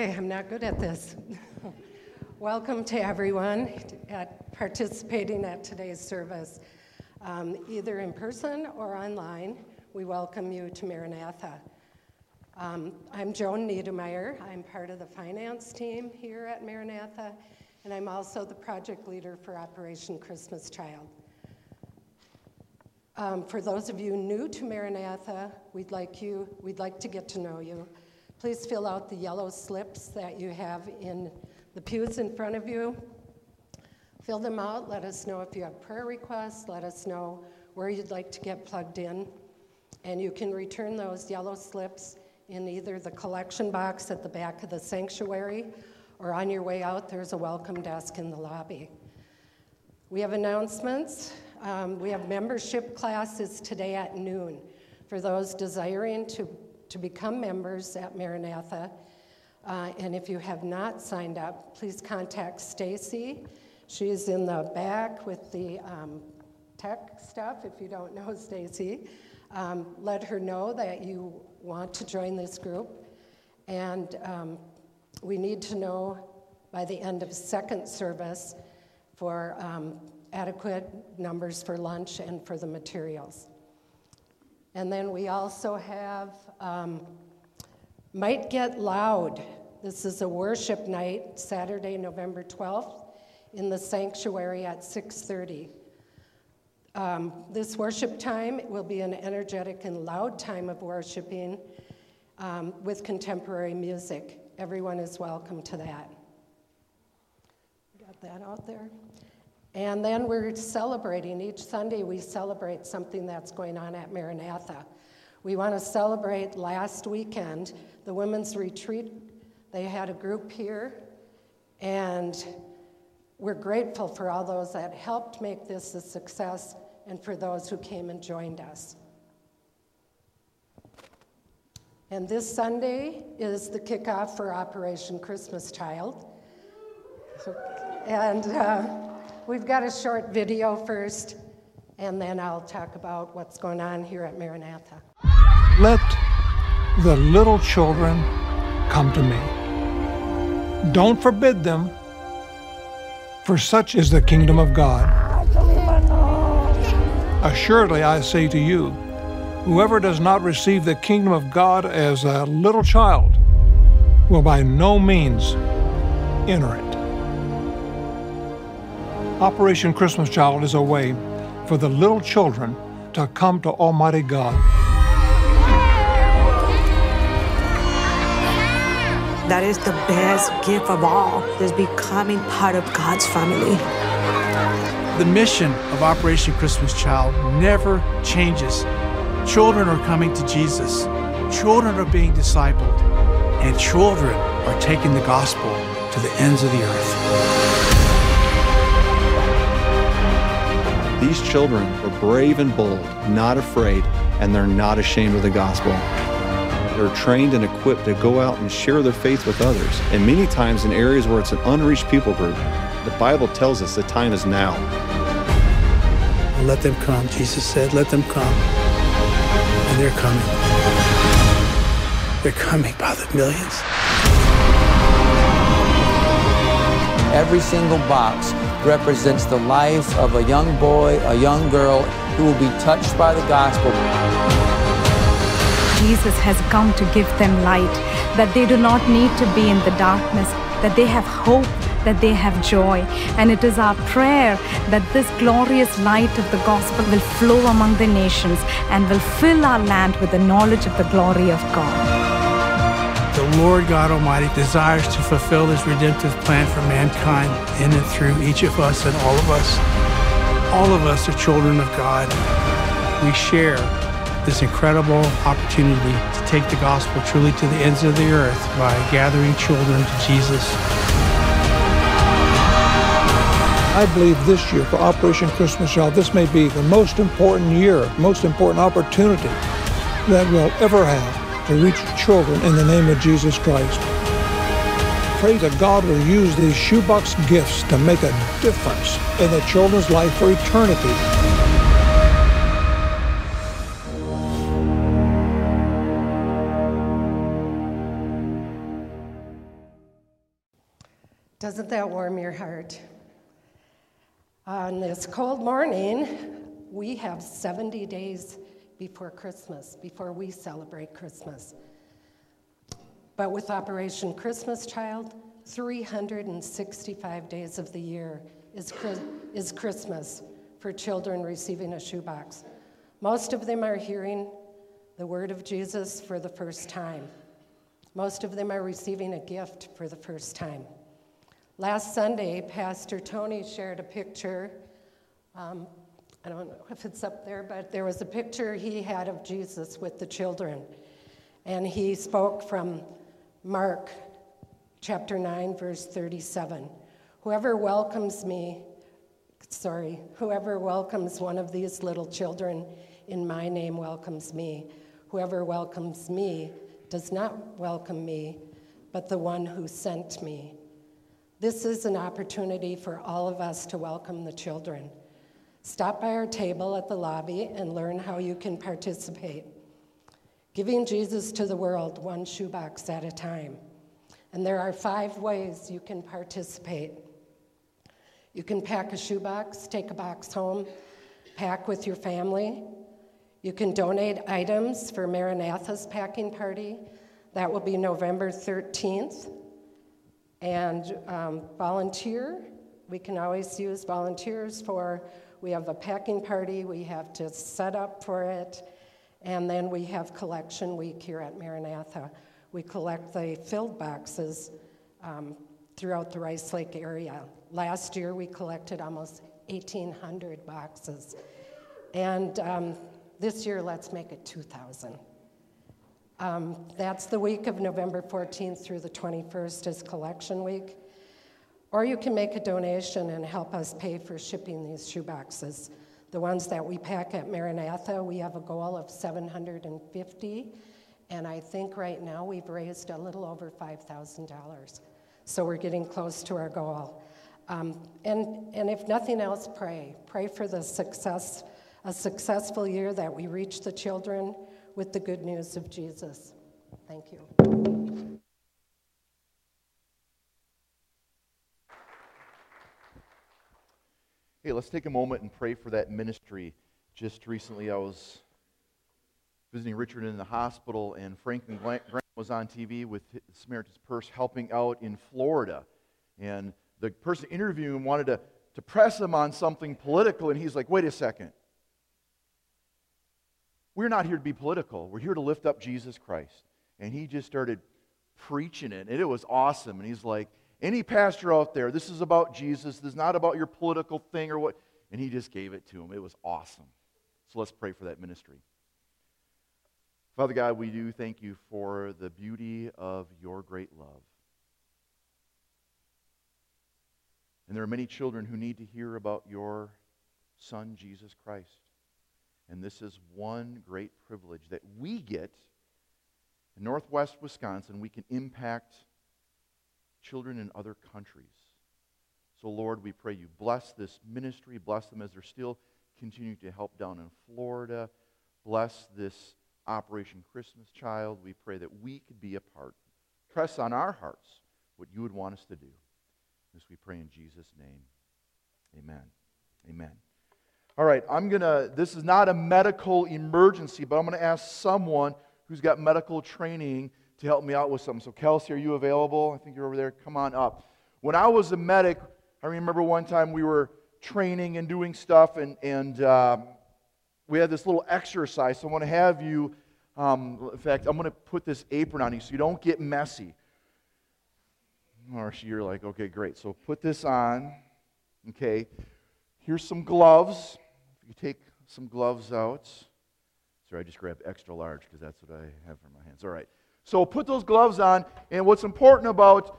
Okay, I'm not good at this. Welcome to everyone at participating at today's service, um, either in person or online. We welcome you to Maranatha. Um, I'm Joan Niedermeyer. I'm part of the finance team here at Maranatha, and I'm also the project leader for Operation Christmas Child. Um, for those of you new to Maranatha, we'd like you, we'd like to get to know you. Please fill out the yellow slips that you have in the pews in front of you. Fill them out. Let us know if you have prayer requests. Let us know where you'd like to get plugged in. And you can return those yellow slips in either the collection box at the back of the sanctuary or on your way out, there's a welcome desk in the lobby. We have announcements. Um, we have membership classes today at noon for those desiring to to become members at Maranatha. Uh, and if you have not signed up, please contact Stacy. She's in the back with the um, tech stuff. If you don't know Stacy, um, let her know that you want to join this group. And um, we need to know by the end of second service for um, adequate numbers for lunch and for the materials. And then we also have um, Might Get Loud. This is a worship night, Saturday, November 12th, in the sanctuary at 6:30. Um, this worship time will be an energetic and loud time of worshiping um, with contemporary music. Everyone is welcome to that. Got that out there? And then we're celebrating. Each Sunday, we celebrate something that's going on at Maranatha. We want to celebrate last weekend, the women's retreat. They had a group here, and we're grateful for all those that helped make this a success and for those who came and joined us. And this Sunday is the kickoff for Operation Christmas Child. And uh, We've got a short video first, and then I'll talk about what's going on here at Maranatha. Let the little children come to me. Don't forbid them, for such is the kingdom of God. Assuredly, I say to you, whoever does not receive the kingdom of God as a little child will by no means enter it. Operation Christmas Child is a way for the little children to come to Almighty God. That is the best gift of all, is becoming part of God's family. The mission of Operation Christmas Child never changes. Children are coming to Jesus, children are being discipled, and children are taking the gospel to the ends of the earth. These children are brave and bold, not afraid, and they're not ashamed of the gospel. They're trained and equipped to go out and share their faith with others, and many times in areas where it's an unreached people group. The Bible tells us the time is now. Let them come, Jesus said, let them come. And they're coming. They're coming by the millions. Every single box represents the life of a young boy, a young girl who will be touched by the gospel. Jesus has come to give them light, that they do not need to be in the darkness, that they have hope, that they have joy. And it is our prayer that this glorious light of the gospel will flow among the nations and will fill our land with the knowledge of the glory of God Lord God Almighty desires to fulfill his redemptive plan for mankind in and through each of us and all of us. All of us are children of God. We share this incredible opportunity to take the gospel truly to the ends of the earth by gathering children to Jesus. I believe this year for Operation Christmas Child, this may be the most important year, most important opportunity that we'll ever have to reach children in the name of Jesus Christ. Pray that God will use these shoebox gifts to make a difference in the children's life for eternity. Doesn't that warm your heart? On this cold morning, we have 70 days before Christmas, before we celebrate Christmas. But with Operation Christmas Child, 365 days of the year is, is Christmas for children receiving a shoebox. Most of them are hearing the word of Jesus for the first time. Most of them are receiving a gift for the first time. Last Sunday, Pastor Tony shared a picture. Um, I don't know if it's up there, but there was a picture he had of Jesus with the children. And he spoke from Mark chapter 9, verse 37. Whoever welcomes me, sorry, whoever welcomes one of these little children in my name welcomes me. Whoever welcomes me does not welcome me, but the one who sent me. This is an opportunity for all of us to welcome the children. Stop by our table at the lobby and learn how you can participate. Giving Jesus to the world one shoebox at a time. And there are five ways you can participate. You can pack a shoebox, take a box home, pack with your family. You can donate items for Maranatha's packing party. That will be November 13th. And um, volunteer, we can always use volunteers for, we have a packing party, we have to set up for it, and then we have collection week here at Maranatha. We collect the filled boxes um, throughout the Rice Lake area. Last year, we collected almost 1,800 boxes. And um, this year, let's make it 2,000. Um, that's the week of November 14th through the 21st is collection week. Or you can make a donation and help us pay for shipping these shoe boxes. The ones that we pack at Maranatha, we have a goal of 750, and I think right now we've raised a little over $5,000. So we're getting close to our goal. Um, and, and if nothing else, pray. Pray for the success, a successful year that we reach the children with the good news of Jesus. Thank you. Hey, let's take a moment and pray for that ministry. Just recently, I was visiting Richard in the hospital, and Franklin Graham was on TV with Samaritan's Purse helping out in Florida. And the person interviewing him wanted to, to press him on something political, and he's like, wait a second. We're not here to be political. We're here to lift up Jesus Christ. And he just started preaching it, and it was awesome. And he's like, any pastor out there, this is about Jesus. This is not about your political thing or what. And he just gave it to him. It was awesome. So let's pray for that ministry. Father God, we do thank you for the beauty of your great love. And there are many children who need to hear about your Son, Jesus Christ. And this is one great privilege that we get in northwest Wisconsin. We can impact children in other countries. So, Lord, we pray you bless this ministry, bless them as they're still continuing to help down in Florida. Bless this Operation Christmas Child. We pray that we could be a part. Press on our hearts what you would want us to do. This we pray in Jesus' name. Amen. Amen. All right, I'm going to, this is not a medical emergency, but I'm going to ask someone who's got medical training to help me out with something. So, Kelsey, are you available? I think you're over there. Come on up. When I was a medic, I remember one time we were training and doing stuff, and, and um, we had this little exercise. So, I want to have you, um, in fact, I'm going to put this apron on you so you don't get messy. Or you're like, okay, great. So, put this on. Okay. Here's some gloves you take some gloves out. Sorry, I just grabbed extra large because that's what I have for my hands. All right. So put those gloves on. And what's important about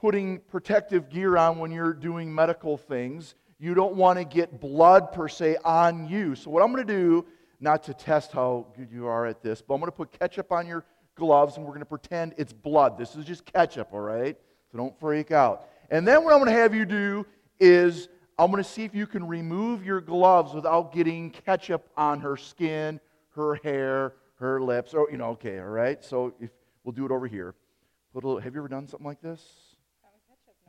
putting protective gear on when you're doing medical things, you don't want to get blood per se on you. So what I'm going to do, not to test how good you are at this, but I'm going to put ketchup on your gloves and we're going to pretend it's blood. This is just ketchup, all right? So don't freak out. And then what I'm going to have you do is I'm going to see if you can remove your gloves without getting ketchup on her skin, her hair, her lips. Or, you know, okay, all right? So if we'll do it over here. Put a little, have you ever done something like this?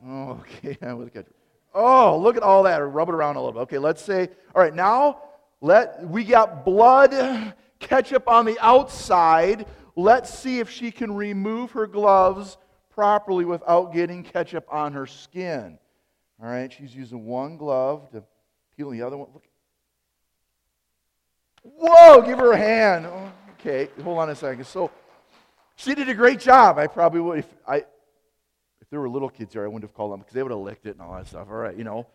Oh, okay. with ketchup. Oh, look at all that. Rub it around a little bit. Okay, let's say, all right, now let we got blood ketchup on the outside. Let's see if she can remove her gloves properly without getting ketchup on her skin. All right, she's using one glove to peel the other one. Look. Whoa, give her a hand. Oh, okay, hold on a second. So she did a great job. I probably would, if I, if there were little kids here, I wouldn't have called them because they would have licked it and all that stuff. All right, you know.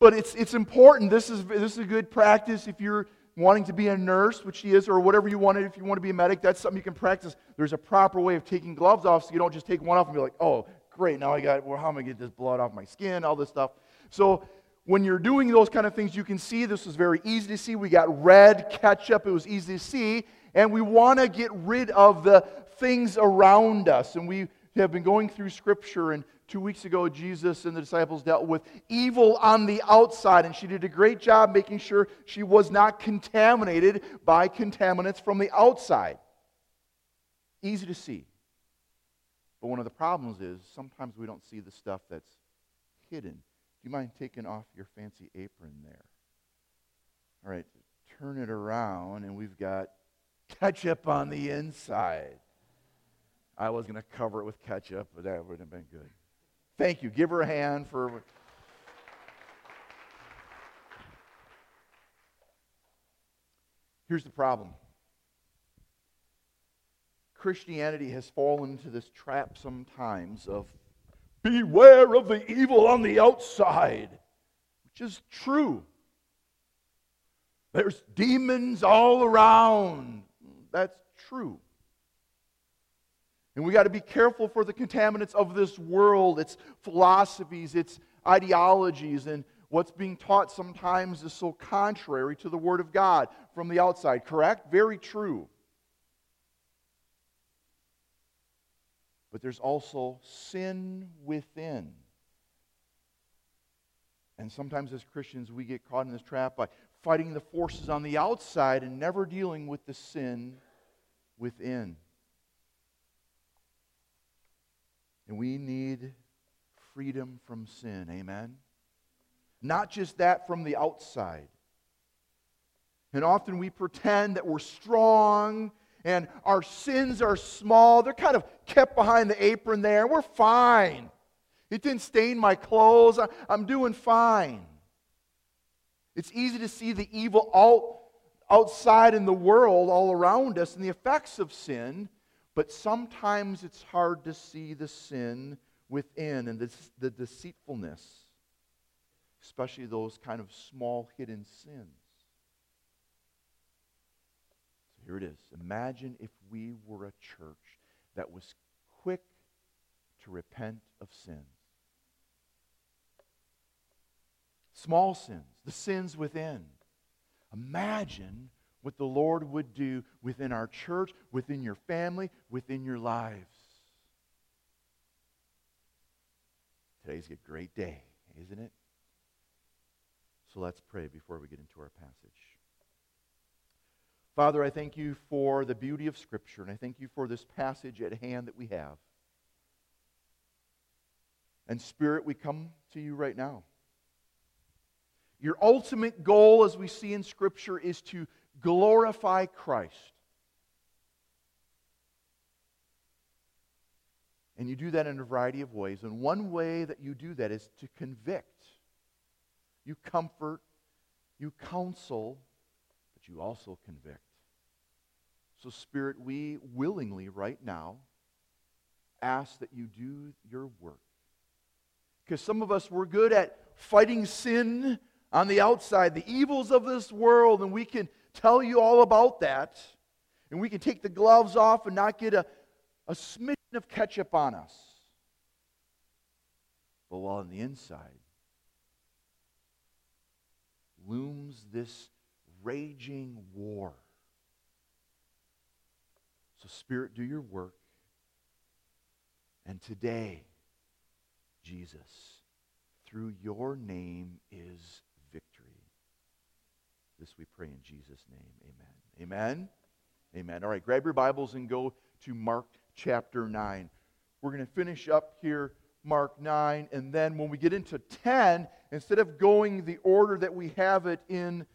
But it's, it's important. This is, this is a good practice if you're wanting to be a nurse, which she is, or whatever you wanted, if you want to be a medic, that's something you can practice. There's a proper way of taking gloves off so you don't just take one off and be like, oh, great, now I got, well, how am I going to get this blood off my skin, all this stuff. So when you're doing those kind of things, you can see this was very easy to see. We got red ketchup, it was easy to see. And we want to get rid of the things around us. And we have been going through Scripture, and two weeks ago, Jesus and the disciples dealt with evil on the outside, and she did a great job making sure she was not contaminated by contaminants from the outside. Easy to see. But one of the problems is sometimes we don't see the stuff that's hidden. You mind taking off your fancy apron there? All right, turn it around, and we've got ketchup on the inside. I was going to cover it with ketchup, but that wouldn't have been good. Thank you. Give her a hand for. Here's the problem Christianity has fallen into this trap sometimes of beware of the evil on the outside, which is true. There's demons all around. That's true. And we got to be careful for the contaminants of this world, its philosophies, its ideologies, and what's being taught sometimes is so contrary to the Word of God from the outside. Correct? Very true. But there's also sin within. And sometimes as Christians, we get caught in this trap by fighting the forces on the outside and never dealing with the sin within. And we need freedom from sin. Amen? Not just that from the outside. And often we pretend that we're strong and our sins are small. They're kind of kept behind the apron there. We're fine. It didn't stain my clothes. I'm doing fine. It's easy to see the evil out, outside in the world all around us and the effects of sin. But sometimes it's hard to see the sin within and the, the deceitfulness, especially those kind of small hidden sins. So here it is. Imagine if we were a church that was quick to repent of sins. Small sins, the sins within. Imagine what the Lord would do within our church, within your family, within your lives. Today's a great day, isn't it? So let's pray before we get into our passage. Father, I thank you for the beauty of Scripture, and I thank you for this passage at hand that we have. And Spirit, we come to you right now. Your ultimate goal, as we see in Scripture, is to glorify Christ. And you do that in a variety of ways. And one way that you do that is to convict. You comfort, you counsel, but you also convict. So, Spirit, we willingly right now ask that you do your work. Because some of us, we're good at fighting sin on the outside, the evils of this world, and we can tell you all about that. And we can take the gloves off and not get a, a smidgen of ketchup on us. But while on the inside looms this raging war. So, Spirit, do your work. And today, Jesus, through your name is victory. this we pray in Jesus' name. Amen. Amen. Amen. All right, grab your Bibles and go to Mark chapter 9. We're going to finish up here Mark 9. And then when we get into 10, instead of going the order that we have it in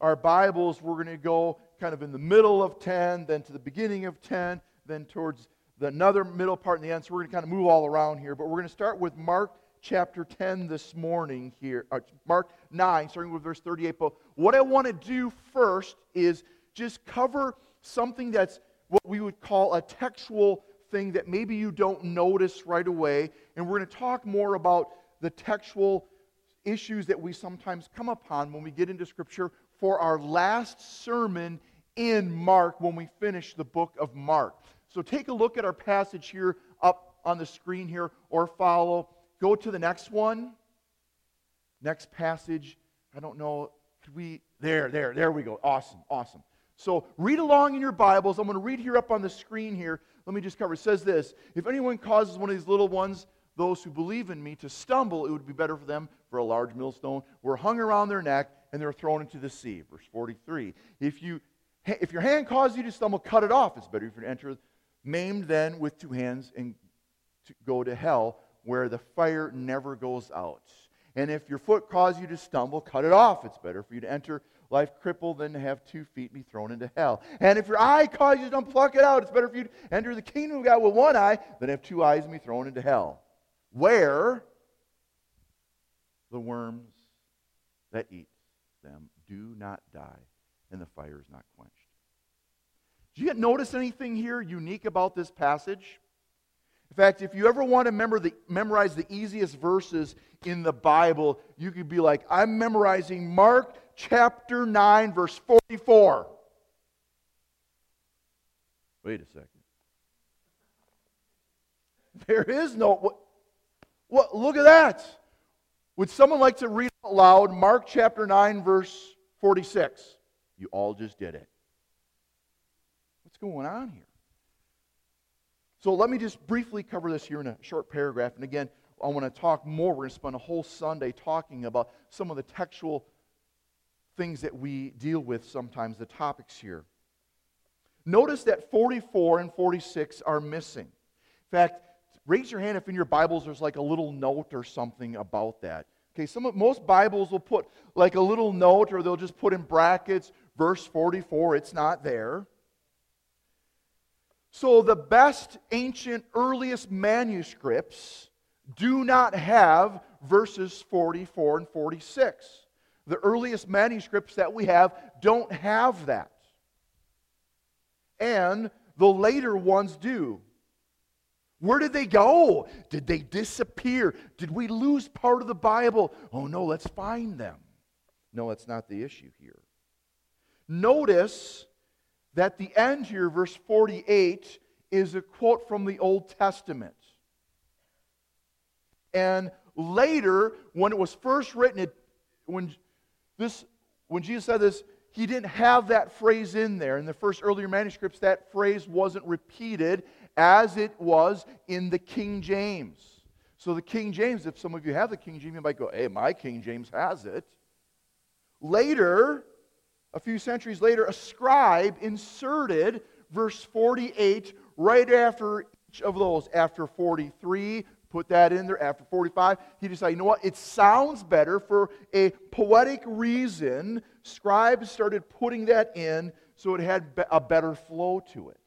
our Bibles, we're going to go kind of in the middle of 10, then to the beginning of 10, then towards the another middle part in the end. So we're going to kind of move all around here. But we're going to start with Mark chapter 10 this morning here. Uh, Mark 9, starting with verse 38. But what I want to do first is just cover something that's what we would call a textual thing that maybe you don't notice right away. And we're going to talk more about the textual issues that we sometimes come upon when we get into Scripture for our last sermon in Mark when we finish the book of Mark. So take a look at our passage here up on the screen here or follow. Go to the next one. Next passage. I don't know. Could we? There, there, there we go. Awesome, awesome. So read along in your Bibles. I'm going to read here up on the screen here. Let me just cover. It says this If anyone causes one of these little ones, those who believe in me, to stumble, it would be better for them for a large millstone were hung around their neck and they're thrown into the sea. Verse 43. If, you, if your hand causes you to stumble, cut it off. It's better if you to enter maimed then with two hands and to go to hell where the fire never goes out. And if your foot causes you to stumble, cut it off. It's better for you to enter life crippled than to have two feet be thrown into hell. And if your eye causes you to pluck it out, it's better for you to enter the kingdom of God with one eye than have two eyes and be thrown into hell. Where the worms that eat them do not die, and the fire is not quenched. Do you notice anything here unique about this passage? In fact, if you ever want to the, memorize the easiest verses in the Bible, you could be like, I'm memorizing Mark chapter 9, verse 44. Wait a second. There is no. What, what, look at that. Would someone like to read out loud Mark chapter 9, verse 46? You all just did it. What's going on here? So let me just briefly cover this here in a short paragraph. And again, I want to talk more. We're going to spend a whole Sunday talking about some of the textual things that we deal with sometimes, the topics here. Notice that 44 and 46 are missing. In fact, raise your hand if in your Bibles there's like a little note or something about that. Okay, some of, most Bibles will put like a little note or they'll just put in brackets verse 44. It's not there. So, the best ancient, earliest manuscripts do not have verses 44 and 46. The earliest manuscripts that we have don't have that. And the later ones do. Where did they go? Did they disappear? Did we lose part of the Bible? Oh no, let's find them. No, that's not the issue here. Notice that the end here, verse 48, is a quote from the Old Testament. And later, when it was first written, it, when, this, when Jesus said this, he didn't have that phrase in there. In the first earlier manuscripts, that phrase wasn't repeated as it was in the King James. So, the King James, if some of you have the King James, you might go, hey, my King James has it. Later, a few centuries later, a scribe inserted verse 48 right after each of those. After 43, put that in there. After 45, he decided, you know what? It sounds better for a poetic reason. Scribes started putting that in so it had a better flow to it.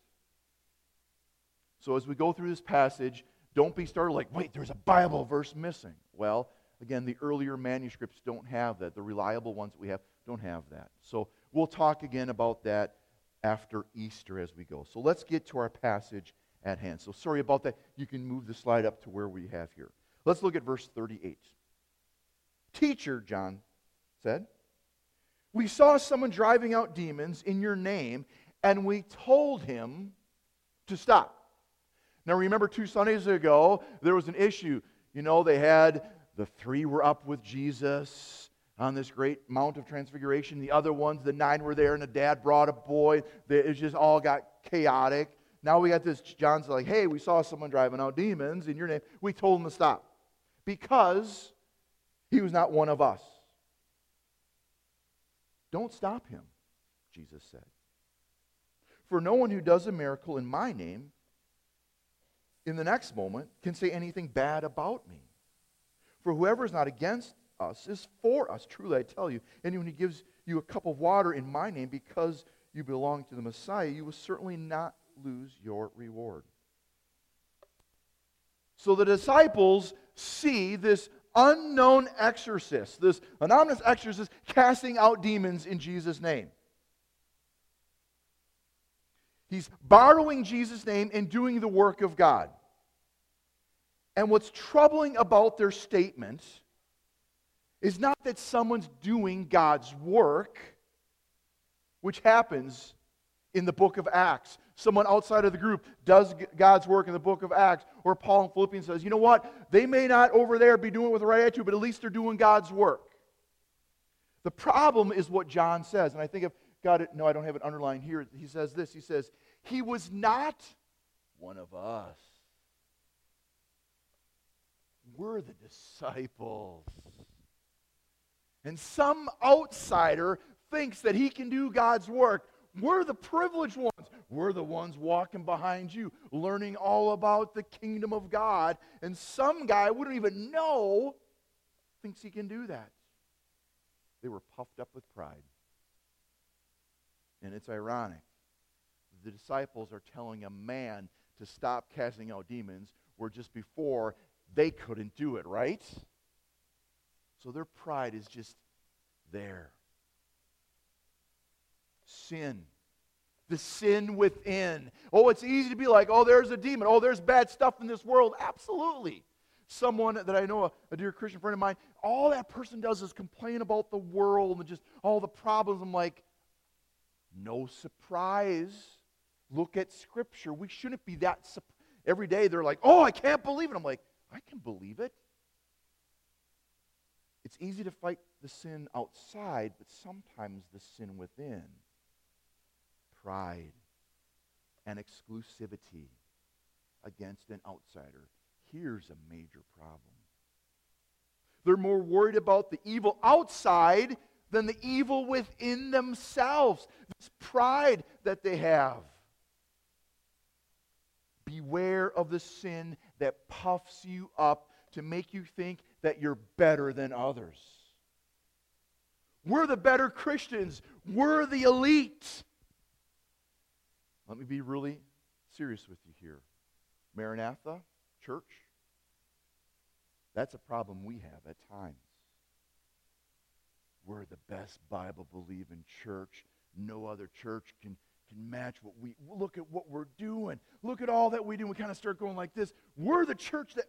So as we go through this passage, don't be startled like, wait, there's a Bible verse missing. Well, again, the earlier manuscripts don't have that. The reliable ones that we have don't have that. So we'll talk again about that after Easter as we go. So let's get to our passage at hand. So sorry about that. You can move the slide up to where we have here. Let's look at verse 38. Teacher, John said, we saw someone driving out demons in your name, and we told him to stop. Now, remember two Sundays ago, there was an issue. You know, they had the three were up with Jesus on this great Mount of Transfiguration. The other ones, the nine were there, and the dad brought a boy. It just all got chaotic. Now we got this. John's like, hey, we saw someone driving out demons in your name. We told him to stop because he was not one of us. Don't stop him, Jesus said. For no one who does a miracle in my name in the next moment, can say anything bad about me. For whoever is not against us is for us. Truly, I tell you. Anyone who gives you a cup of water in my name because you belong to the Messiah, you will certainly not lose your reward. So the disciples see this unknown exorcist, this anonymous exorcist casting out demons in Jesus' name. He's borrowing Jesus' name and doing the work of God. And what's troubling about their statement is not that someone's doing God's work, which happens in the book of Acts. Someone outside of the group does God's work in the book of Acts, or Paul in Philippians says, you know what? They may not over there be doing it with the right attitude, but at least they're doing God's work. The problem is what John says, and I think got it. No, I don't have it underlined here. He says this He says, He was not one of us. We're the disciples. And some outsider thinks that he can do God's work. We're the privileged ones. We're the ones walking behind you, learning all about the kingdom of God. And some guy wouldn't even know thinks he can do that. They were puffed up with pride. And it's ironic. The disciples are telling a man to stop casting out demons, where just before they couldn't do it, right? So their pride is just there. Sin. The sin within. Oh, it's easy to be like, oh, there's a demon. Oh, there's bad stuff in this world. Absolutely. Someone that I know, a, a dear Christian friend of mine, all that person does is complain about the world and just all the problems. I'm like, no surprise. Look at Scripture. We shouldn't be that. Every day they're like, oh, I can't believe it. I'm like, I can believe it. It's easy to fight the sin outside, but sometimes the sin within pride and exclusivity against an outsider. Here's a major problem. They're more worried about the evil outside than the evil within themselves. This pride that they have. Beware of the sin that puffs you up to make you think that you're better than others. We're the better Christians. We're the elite. Let me be really serious with you here. Maranatha, church, that's a problem we have at times. We're the best Bible believing church. No other church can, can match what we look at what we're doing. Look at all that we do. We kind of start going like this. We're the church that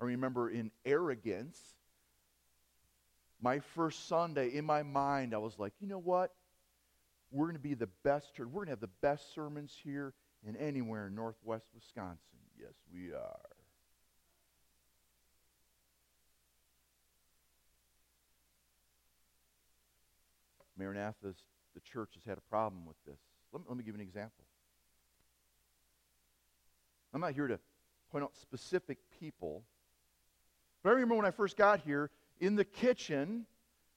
I remember in arrogance, my first Sunday, in my mind, I was like, you know what? We're going to be the best church. We're going to have the best sermons here and anywhere in northwest Wisconsin. Yes, we are. Maranatha's, the church has had a problem with this. Let me, let me give you an example. I'm not here to point out specific people but I remember when I first got here, in the kitchen,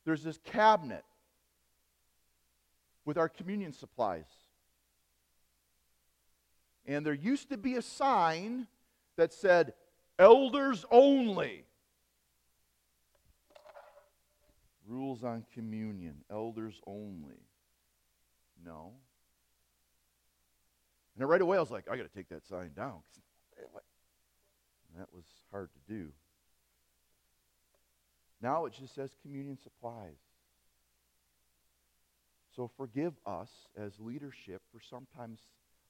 there's this cabinet with our communion supplies. And there used to be a sign that said, Elders only. Rules on communion, elders only. No. And right away I was like, I got to take that sign down. That was hard to do. Now it just says communion supplies. So forgive us as leadership for sometimes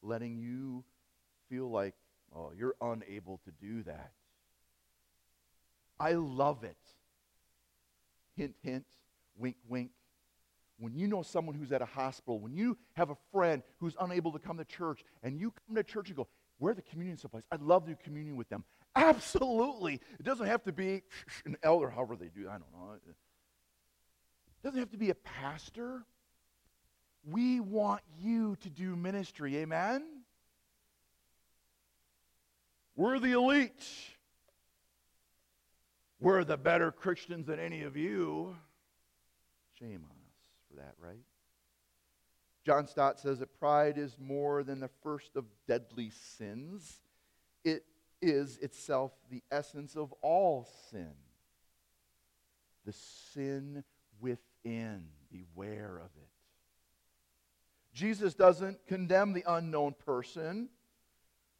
letting you feel like, oh, you're unable to do that. I love it. Hint, hint, wink, wink. When you know someone who's at a hospital, when you have a friend who's unable to come to church, and you come to church and go, where are the communion supplies? I'd love to do communion with them. Absolutely. It doesn't have to be an elder, however they do. I don't know. It doesn't have to be a pastor. We want you to do ministry. Amen? We're the elite. We're the better Christians than any of you. Shame on us for that, right? John Stott says that pride is more than the first of deadly sins. It is itself the essence of all sin. The sin within. Beware of it. Jesus doesn't condemn the unknown person,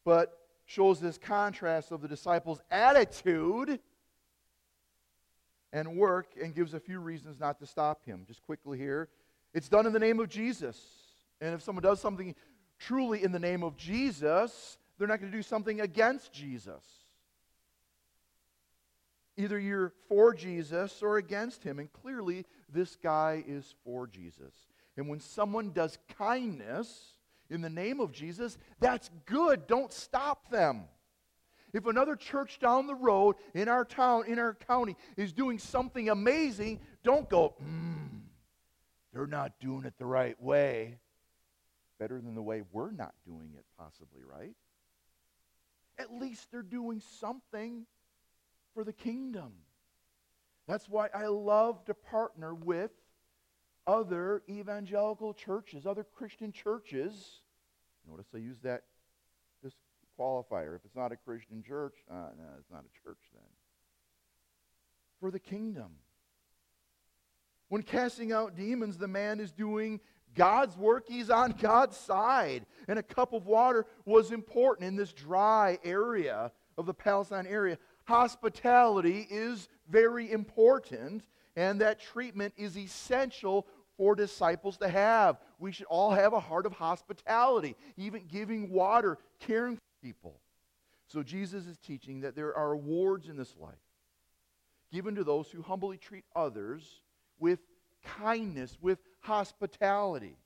but shows this contrast of the disciples' attitude and work and gives a few reasons not to stop him. Just quickly here. It's done in the name of Jesus. And if someone does something truly in the name of Jesus, they're not going to do something against Jesus. Either you're for Jesus or against him. And clearly, this guy is for Jesus. And when someone does kindness in the name of Jesus, that's good. Don't stop them. If another church down the road in our town, in our county, is doing something amazing, don't go, hmm, they're not doing it the right way. Better than the way we're not doing it, possibly, right? At least they're doing something for the kingdom. That's why I love to partner with other evangelical churches, other Christian churches. Notice I use that this qualifier. If it's not a Christian church, uh, no, it's not a church then. For the kingdom. When casting out demons, the man is doing God's work. He's on God's side. And a cup of water was important in this dry area of the Palestine area. Hospitality is very important and that treatment is essential for disciples to have. We should all have a heart of hospitality, even giving water, caring for people. So Jesus is teaching that there are rewards in this life given to those who humbly treat others with kindness, with hospitality.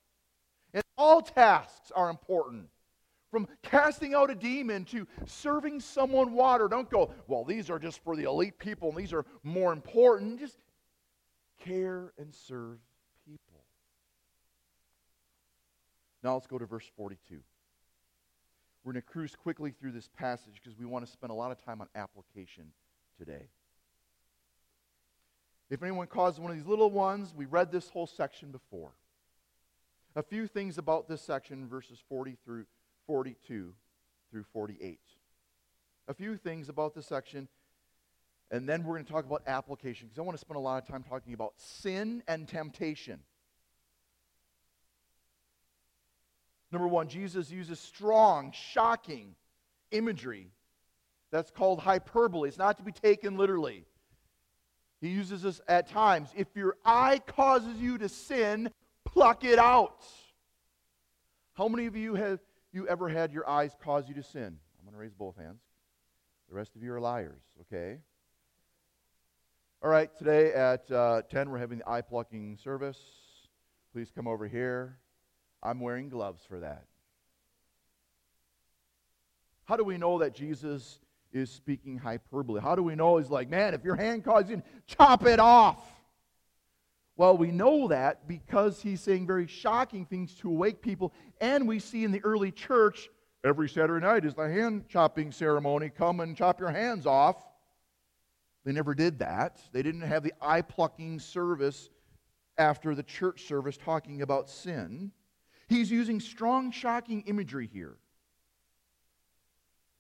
And all tasks are important. From casting out a demon to serving someone water. Don't go, well, these are just for the elite people and these are more important. Just care and serve people. Now let's go to verse 42. We're going to cruise quickly through this passage because we want to spend a lot of time on application today. If anyone causes one of these little ones, we read this whole section before. A few things about this section, verses 40 through 42 through 48. A few things about this section and then we're going to talk about application because I want to spend a lot of time talking about sin and temptation. Number one, Jesus uses strong, shocking imagery that's called hyperbole. It's not to be taken literally. He uses this at times. If your eye causes you to sin, pluck it out. How many of you have you ever had your eyes cause you to sin? I'm going to raise both hands. The rest of you are liars, okay? All right, today at uh, 10, we're having the eye plucking service. Please come over here. I'm wearing gloves for that. How do we know that Jesus is speaking hyperbole? How do we know he's like, man, if your hand causes you, chop it off? Well, we know that because he's saying very shocking things to awake people. And we see in the early church, every Saturday night is the hand chopping ceremony. Come and chop your hands off. They never did that. They didn't have the eye plucking service after the church service talking about sin. He's using strong, shocking imagery here.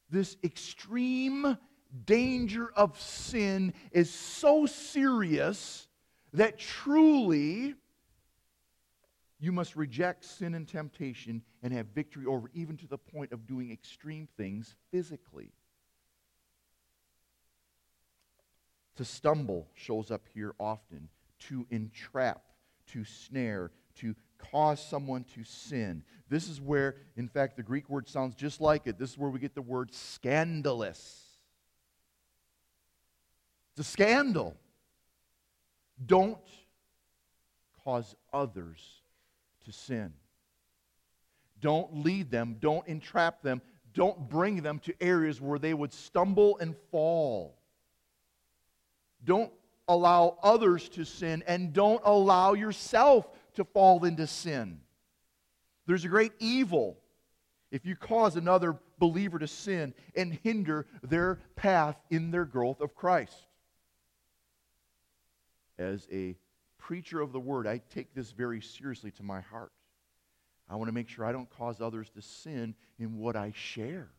This extreme danger of sin is so serious that truly you must reject sin and temptation and have victory over, even to the point of doing extreme things physically. To stumble shows up here often, to entrap, to snare, to cause someone to sin. This is where, in fact, the Greek word sounds just like it. This is where we get the word scandalous. It's a scandal. Don't cause others to sin. Don't lead them, don't entrap them, don't bring them to areas where they would stumble and fall. Don't allow others to sin, and don't allow yourself to fall into sin. There's a great evil if you cause another believer to sin and hinder their path in their growth of Christ. As a preacher of the word, I take this very seriously to my heart. I want to make sure I don't cause others to sin in what I share.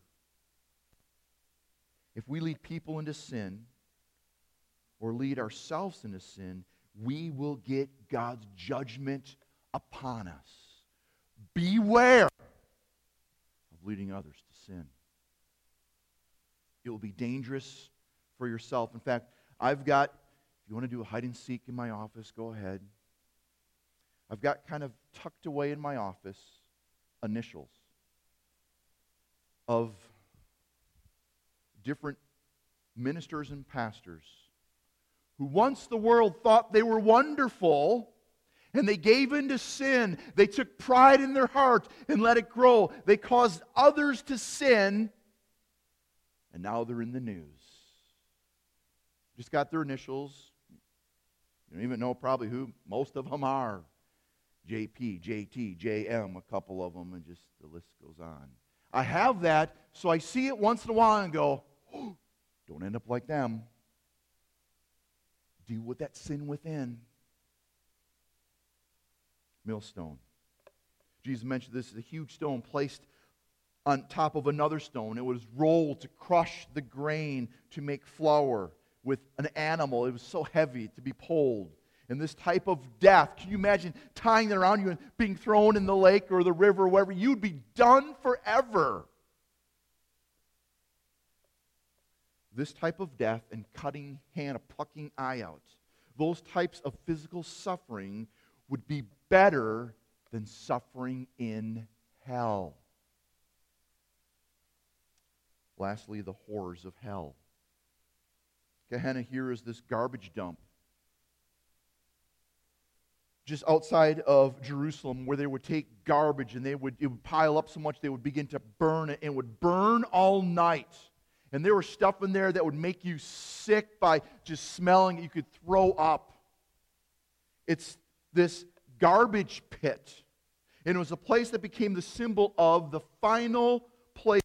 If we lead people into sin or lead ourselves into sin, we will get God's judgment upon us. Beware of leading others to sin. It will be dangerous for yourself. In fact, I've got, if you want to do a hide and seek in my office, go ahead. I've got kind of tucked away in my office initials of different ministers and pastors who once the world thought they were wonderful and they gave in to sin. They took pride in their heart and let it grow. They caused others to sin, and now they're in the news. Just got their initials. You don't even know probably who most of them are. JP, JT, JM, a couple of them, and just the list goes on. I have that, so I see it once in a while and go, oh, don't end up like them. Deal with that sin within. Millstone. Jesus mentioned this is a huge stone placed on top of another stone. It was rolled to crush the grain to make flour with an animal. It was so heavy to be pulled. And this type of death, can you imagine tying it around you and being thrown in the lake or the river or wherever? You'd be done forever. This type of death and cutting hand, a plucking eye out, those types of physical suffering would be better than suffering in hell. Lastly, the horrors of hell. Gehenna here is this garbage dump just outside of Jerusalem where they would take garbage and they would, it would pile up so much they would begin to burn it and it would burn all night. And there was stuff in there that would make you sick by just smelling it. You could throw up. It's this garbage pit. And it was a place that became the symbol of the final place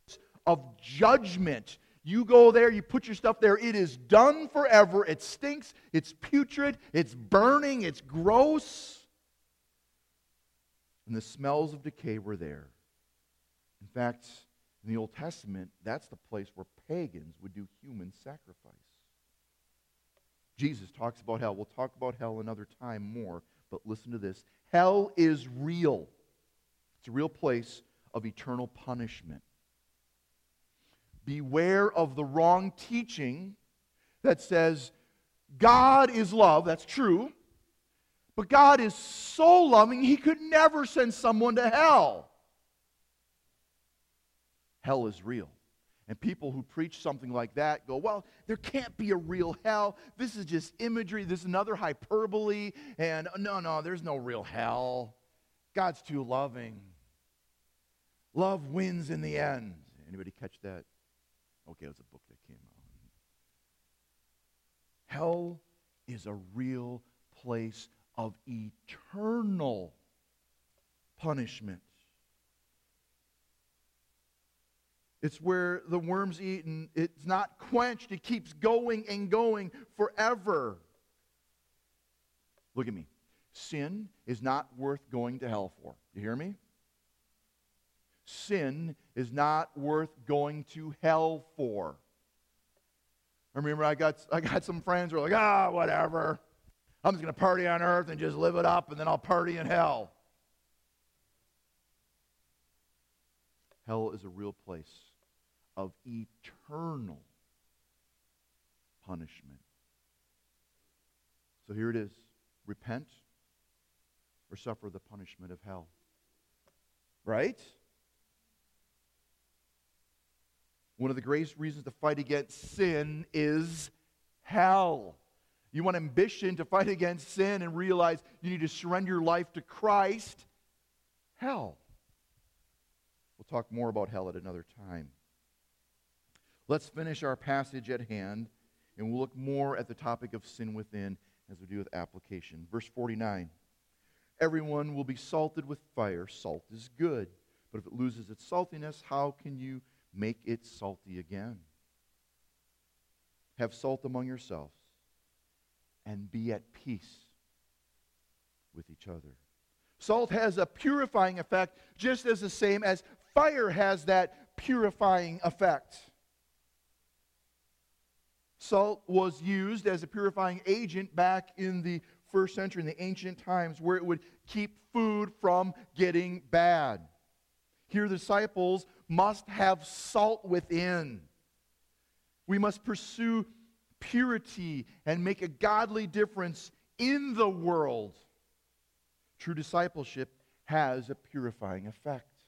of judgment. You go there, you put your stuff there, it is done forever. It stinks, it's putrid, it's burning, it's gross. And the smells of decay were there. In fact, in the Old Testament, that's the place where pagans would do human sacrifice. Jesus talks about hell. We'll talk about hell another time more, but listen to this. Hell is real. It's a real place of eternal punishment. Beware of the wrong teaching that says God is love. That's true. But God is so loving, He could never send someone to hell. Hell is real. And people who preach something like that go, well, there can't be a real hell. This is just imagery. This is another hyperbole. And uh, no, no, there's no real hell. God's too loving. Love wins in the end. Anybody catch that? Okay, it was a book that came out. Hell is a real place of eternal punishment. It's where the worms eat and it's not quenched. It keeps going and going forever. Look at me. Sin is not worth going to hell for. You hear me? Sin is not worth going to hell for. I remember I got, I got some friends who were like, ah, whatever. I'm just going to party on earth and just live it up, and then I'll party in hell. Hell is a real place of eternal punishment. So here it is repent or suffer the punishment of hell. Right? One of the greatest reasons to fight against sin is hell. You want ambition to fight against sin and realize you need to surrender your life to Christ? Hell. We'll talk more about hell at another time. Let's finish our passage at hand, and we'll look more at the topic of sin within as we do with application. Verse 49 Everyone will be salted with fire. Salt is good, but if it loses its saltiness, how can you make it salty again? Have salt among yourselves and be at peace with each other. Salt has a purifying effect, just as the same as fire has that purifying effect. Salt was used as a purifying agent back in the first century, in the ancient times, where it would keep food from getting bad. Here, the disciples must have salt within. We must pursue purity and make a godly difference in the world. True discipleship has a purifying effect.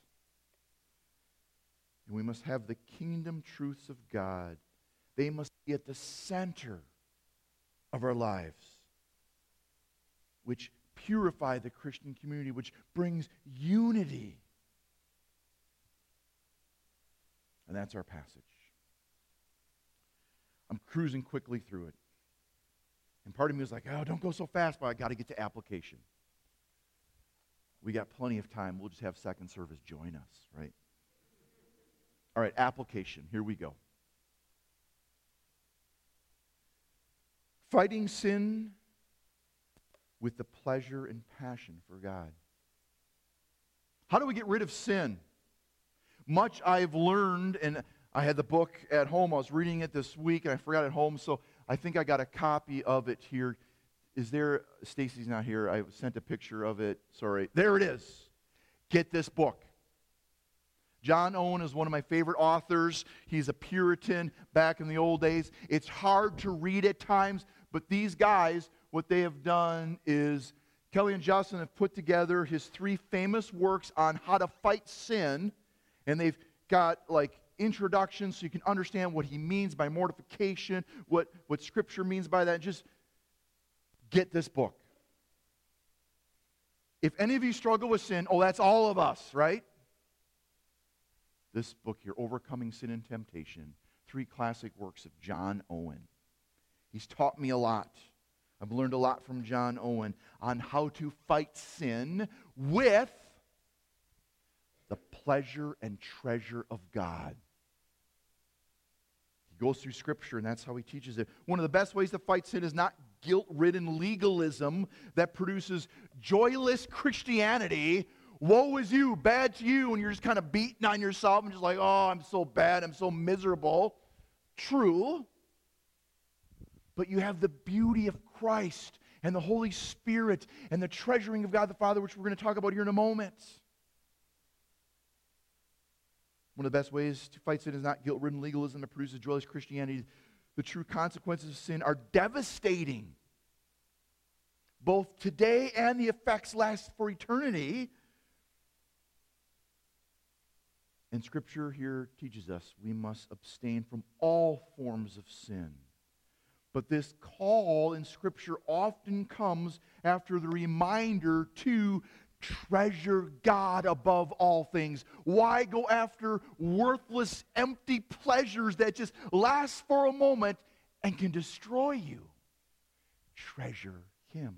And we must have the kingdom truths of God. They must be at the center of our lives, which purify the Christian community, which brings unity. And that's our passage. I'm cruising quickly through it. And part of me was like, oh, don't go so fast, but I got to get to application. We got plenty of time. We'll just have second service join us, right? All right, application. Here we go. Fighting sin with the pleasure and passion for God. How do we get rid of sin? Much I've learned, and I had the book at home. I was reading it this week, and I forgot at home, so I think I got a copy of it here. Is there, Stacy's not here. I sent a picture of it. Sorry. There it is. Get this book. John Owen is one of my favorite authors. He's a Puritan back in the old days. It's hard to read at times, but these guys, what they have done is Kelly and Justin have put together his three famous works on how to fight sin, and they've got like introductions so you can understand what he means by mortification, what, what Scripture means by that. Just get this book. If any of you struggle with sin, oh, that's all of us, right? This book here, Overcoming Sin and Temptation, three classic works of John Owen. He's taught me a lot. I've learned a lot from John Owen on how to fight sin with the pleasure and treasure of God. He goes through Scripture, and that's how he teaches it. One of the best ways to fight sin is not guilt ridden legalism that produces joyless Christianity. Woe is you, bad to you, and you're just kind of beating on yourself and just like, oh, I'm so bad, I'm so miserable. True. But you have the beauty of Christ and the Holy Spirit and the treasuring of God the Father, which we're going to talk about here in a moment. One of the best ways to fight sin is not guilt ridden legalism that produces joyless Christianity. The true consequences of sin are devastating, both today and the effects last for eternity. And Scripture here teaches us we must abstain from all forms of sin. But this call in Scripture often comes after the reminder to treasure God above all things. Why go after worthless, empty pleasures that just last for a moment and can destroy you? Treasure Him.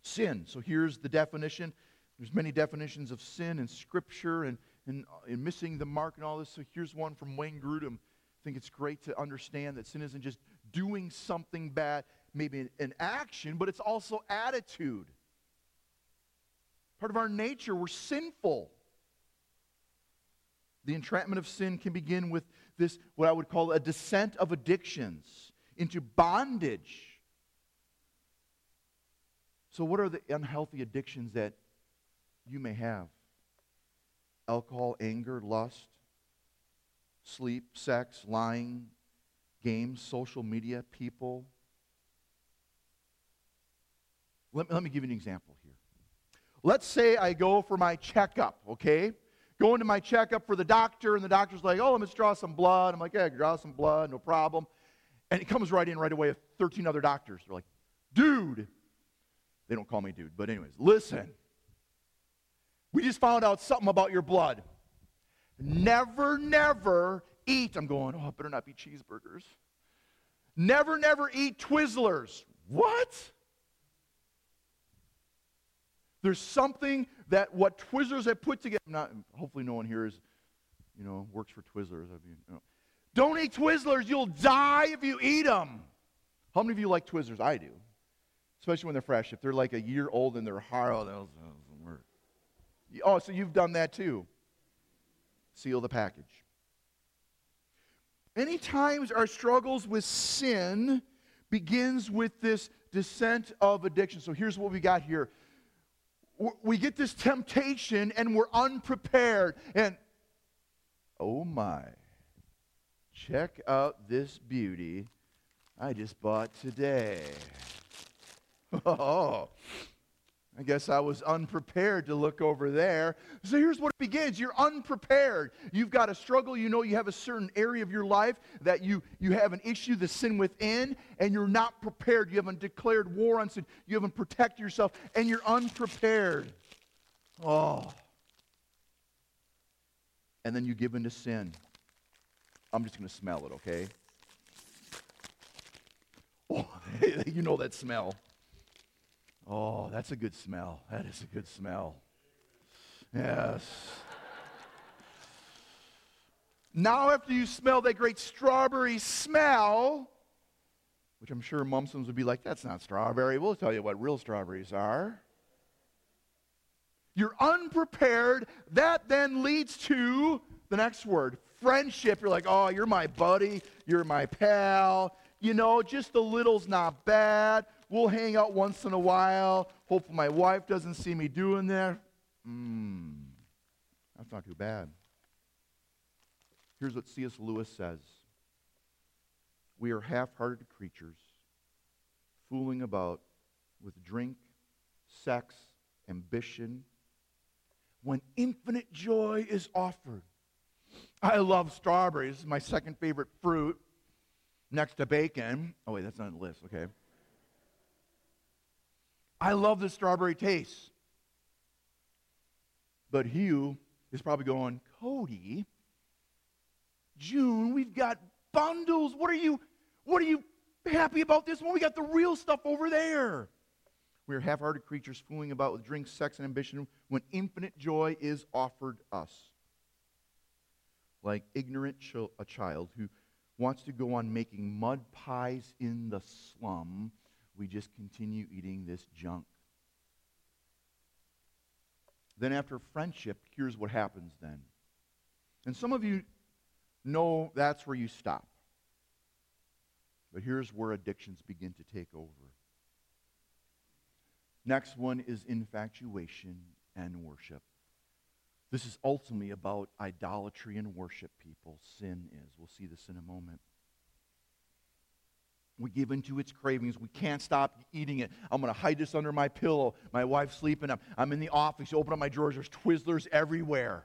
Sin. So here's the definition. There's many definitions of sin in Scripture and, and, uh, and missing the mark and all this. So here's one from Wayne Grudem. I think it's great to understand that sin isn't just doing something bad maybe an action, but it's also attitude. Part of our nature, we're sinful. The entrapment of sin can begin with this, what I would call a descent of addictions into bondage. So, what are the unhealthy addictions that you may have? Alcohol, anger, lust, sleep, sex, lying, games, social media, people, let me, let me give you an example here. Let's say I go for my checkup, okay? Going to my checkup for the doctor, and the doctor's like, oh, let's draw some blood. I'm like, yeah, draw some blood, no problem. And it comes right in right away with 13 other doctors. They're like, dude. They don't call me dude, but anyways, listen. We just found out something about your blood. Never, never eat. I'm going, oh, I better not be cheeseburgers. Never, never eat Twizzlers. What? There's something that what Twizzlers have put together. Not, hopefully, no one here is, you know, works for Twizzlers. I mean, you know. Don't eat Twizzlers. You'll die if you eat them. How many of you like Twizzlers? I do. especially when they're fresh. If they're like a year old and they're hard, oh, that doesn't work. Oh, so you've done that too. Seal the package. Many times our struggles with sin begins with this descent of addiction. So here's what we got here. We get this temptation and we're unprepared. And oh my, check out this beauty I just bought today. Oh, I guess I was unprepared to look over there. So here's what it begins. You're unprepared. You've got a struggle. You know you have a certain area of your life that you, you have an issue, the sin within, and you're not prepared. You haven't declared war on sin. You haven't protected yourself, and you're unprepared. Oh. And then you give in to sin. I'm just going to smell it, okay? Oh, you know that smell. Oh, that's a good smell. That is a good smell. Yes. now, after you smell that great strawberry smell, which I'm sure Mumsums would be like, that's not strawberry. We'll tell you what real strawberries are. You're unprepared. That then leads to the next word friendship. You're like, oh, you're my buddy. You're my pal. You know, just a little's not bad. We'll hang out once in a while. Hope my wife doesn't see me doing that. Hmm, that's not too bad. Here's what C.S. Lewis says We are half hearted creatures, fooling about with drink, sex, ambition, when infinite joy is offered. I love strawberries. My second favorite fruit next to bacon. Oh, wait, that's not on the list. Okay. I love the strawberry taste. But Hugh is probably going, Cody, June, we've got bundles. What are you, what are you happy about this one? We got the real stuff over there. We are half hearted creatures fooling about with drink, sex, and ambition when infinite joy is offered us. Like ignorant a child who wants to go on making mud pies in the slum we just continue eating this junk. Then, after friendship, here's what happens then. And some of you know that's where you stop. But here's where addictions begin to take over. Next one is infatuation and worship. This is ultimately about idolatry and worship, people. Sin is. We'll see this in a moment. We give into its cravings. We can't stop eating it. I'm going to hide this under my pillow. My wife's sleeping. I'm, I'm in the office. You open up my drawers. There's Twizzlers everywhere.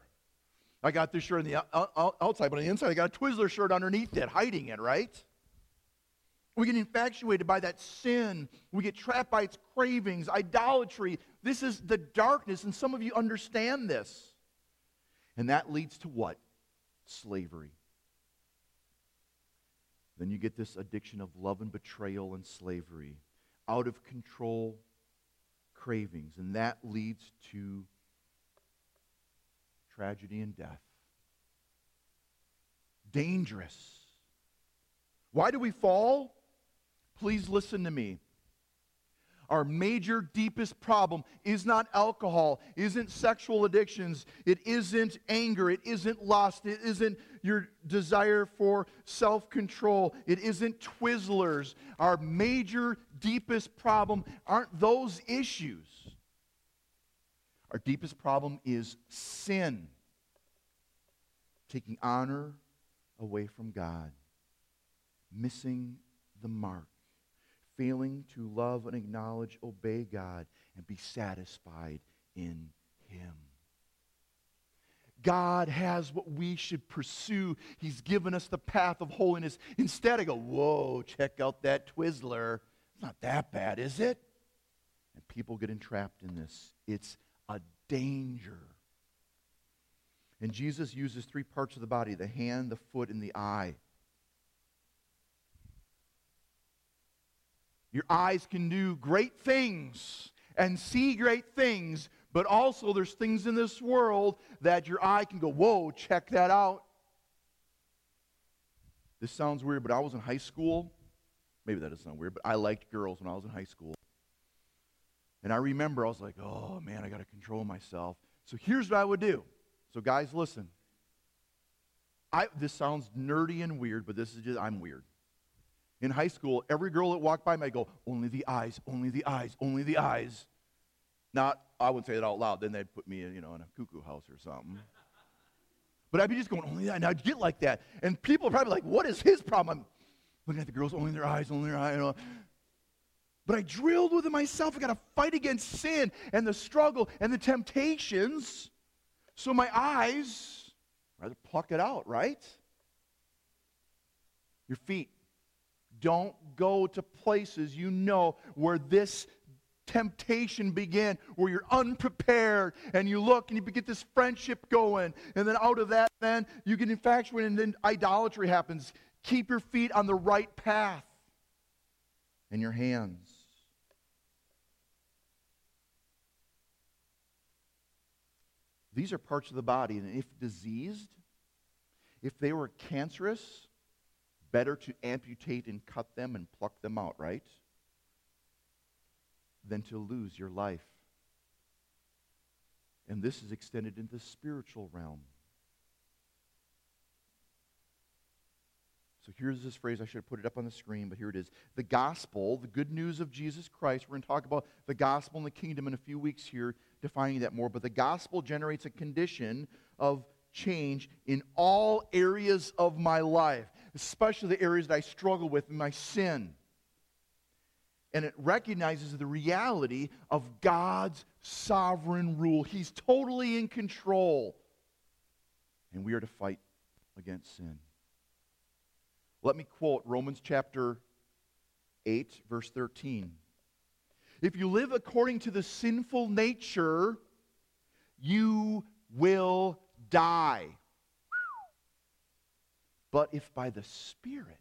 I got this shirt on the uh, uh, outside, but on the inside, I got a Twizzler shirt underneath it, hiding it, right? We get infatuated by that sin. We get trapped by its cravings, idolatry. This is the darkness, and some of you understand this. And that leads to what? Slavery. Then you get this addiction of love and betrayal and slavery, out of control cravings, and that leads to tragedy and death. Dangerous. Why do we fall? Please listen to me. Our major, deepest problem is not alcohol, isn't sexual addictions, it isn't anger, it isn't lust, it isn't your desire for self control, it isn't Twizzlers. Our major, deepest problem aren't those issues. Our deepest problem is sin, taking honor away from God, missing the mark failing to love and acknowledge, obey God, and be satisfied in Him. God has what we should pursue. He's given us the path of holiness. Instead, I go, whoa, check out that Twizzler. It's not that bad, is it? And people get entrapped in this. It's a danger. And Jesus uses three parts of the body the hand, the foot, and the eye. Your eyes can do great things and see great things, but also there's things in this world that your eye can go, whoa, check that out. This sounds weird, but I was in high school. Maybe that doesn't sound weird, but I liked girls when I was in high school. And I remember I was like, oh man, I got to control myself. So here's what I would do. So, guys, listen. I, this sounds nerdy and weird, but this is just, I'm weird. In high school, every girl that walked by I go, only the eyes, only the eyes, only the eyes. Not, I wouldn't say it out loud. Then they'd put me, you know, in a cuckoo house or something. But I'd be just going, only that. And I'd get like that. And people are probably like, what is his problem? I'm looking at the girls, only their eyes, only their eyes. You know. But I drilled with it myself. I got to fight against sin and the struggle and the temptations. So my eyes, rather pluck it out, right? Your feet. Don't go to places you know where this temptation began, where you're unprepared and you look and you get this friendship going. And then out of that, then you get infatuated and then idolatry happens. Keep your feet on the right path and your hands. These are parts of the body, and if diseased, if they were cancerous, better to amputate and cut them and pluck them out, right? Than to lose your life. And this is extended into the spiritual realm. So here's this phrase. I should have put it up on the screen, but here it is. The gospel, the good news of Jesus Christ. We're going to talk about the gospel and the kingdom in a few weeks here, defining that more. But the gospel generates a condition of change in all areas of my life, especially the areas that I struggle with in my sin. And it recognizes the reality of God's sovereign rule. He's totally in control. And we are to fight against sin. Let me quote Romans chapter 8, verse 13. If you live according to the sinful nature, you will die. But if by the Spirit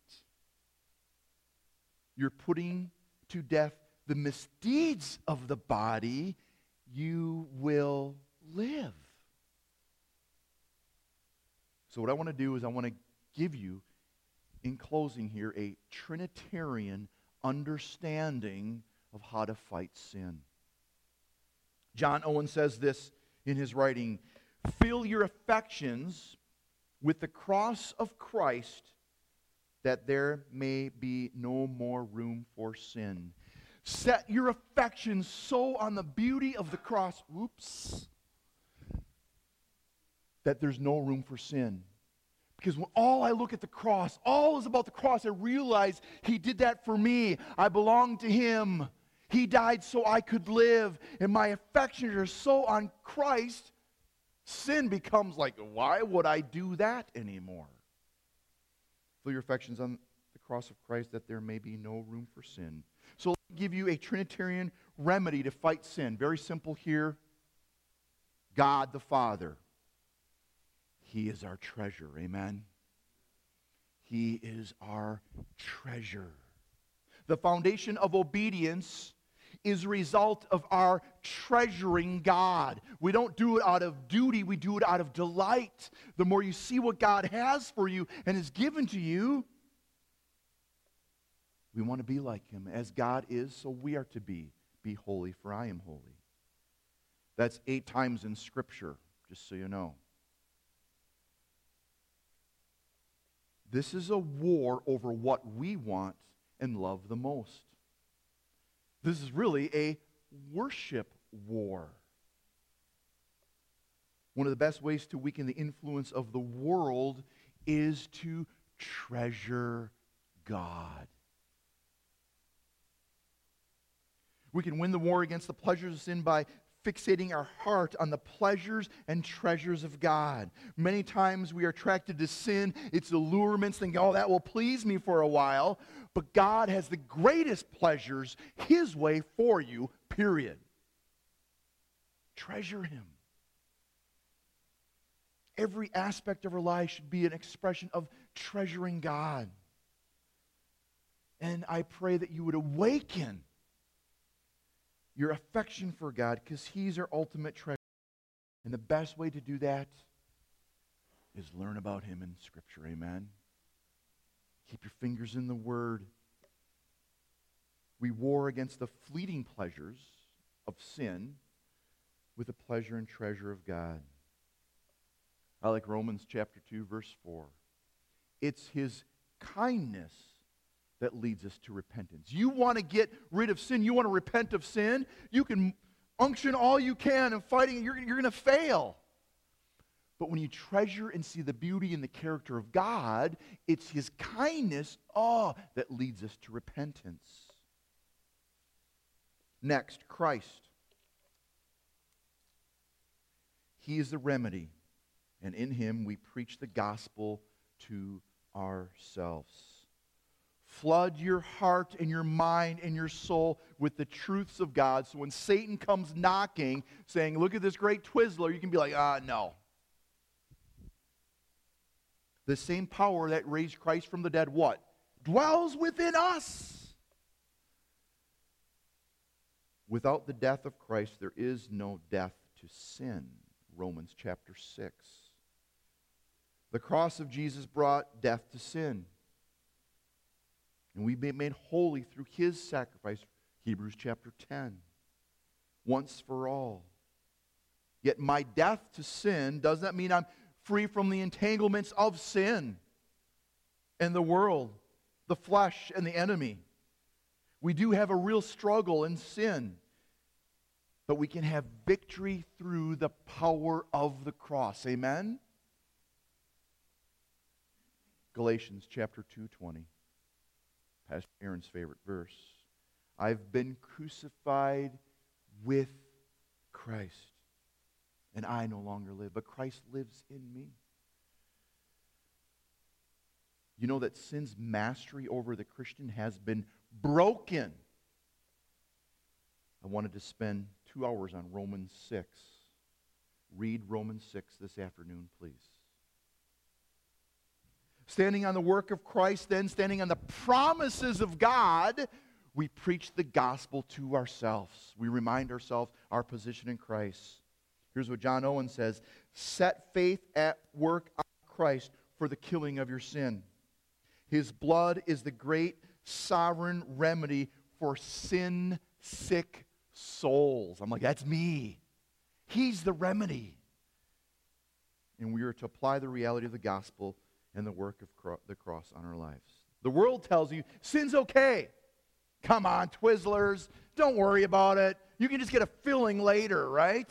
you're putting to death the misdeeds of the body, you will live. So, what I want to do is, I want to give you in closing here, a Trinitarian understanding of how to fight sin. John Owen says this in his writing Fill your affections with the cross of Christ that there may be no more room for sin. Set your affections so on the beauty of the cross, oops, that there's no room for sin. Because when all I look at the cross, all is about the cross, I realize He did that for me. I belong to Him. He died so I could live. And my affections are so on Christ, sin becomes like, why would I do that anymore? Fill your affections on the cross of Christ that there may be no room for sin. So let me give you a Trinitarian remedy to fight sin. Very simple here God the Father he is our treasure. Amen. He is our treasure. The foundation of obedience is a result of our treasuring God. We don't do it out of duty, we do it out of delight. The more you see what God has for you and has given to you, we want to be like him. As God is, so we are to be. Be holy, for I am holy. That's eight times in Scripture, just so you know. This is a war over what we want and love the most. This is really a worship war. One of the best ways to weaken the influence of the world is to treasure God. We can win the war against the pleasures of sin by fixating our heart on the pleasures and treasures of God. Many times we are attracted to sin, its allurements, thinking, oh, that will please me for a while. But God has the greatest pleasures His way for you, period. Treasure Him. Every aspect of our life should be an expression of treasuring God. And I pray that you would awaken your affection for God because He's our ultimate treasure. And the best way to do that is learn about Him in Scripture. Amen. Keep your fingers in the Word. We war against the fleeting pleasures of sin with the pleasure and treasure of God. I like Romans chapter 2, verse 4. It's his kindness that leads us to repentance. You want to get rid of sin, you want to repent of sin, you can unction all you can and fighting, you're, you're going to fail. But when you treasure and see the beauty and the character of God, it's his kindness, oh, that leads us to repentance. Next, Christ. He is the remedy, and in him we preach the gospel to ourselves. Flood your heart and your mind and your soul with the truths of God. So when Satan comes knocking, saying, Look at this great Twizzler, you can be like, Ah, no. The same power that raised Christ from the dead, what? Dwells within us. Without the death of Christ, there is no death to sin. Romans chapter 6. The cross of Jesus brought death to sin. And we've been made holy through his sacrifice. Hebrews chapter 10. Once for all. Yet my death to sin does not mean I'm free from the entanglements of sin and the world, the flesh, and the enemy. We do have a real struggle in sin but we can have victory through the power of the cross. Amen? Galatians chapter 2:20. Pastor Aaron's favorite verse. I've been crucified with Christ, and I no longer live, but Christ lives in me. You know that sin's mastery over the Christian has been broken. I wanted to spend two hours on Romans 6. Read Romans 6 this afternoon, please. Standing on the work of Christ, then standing on the promises of God, we preach the gospel to ourselves. We remind ourselves our position in Christ. Here's what John Owen says Set faith at work on Christ for the killing of your sin. His blood is the great sovereign remedy for sin sick souls. I'm like, that's me. He's the remedy. And we are to apply the reality of the gospel and the work of cro- the cross on our lives. The world tells you sin's okay. Come on, Twizzlers. Don't worry about it. You can just get a filling later, right?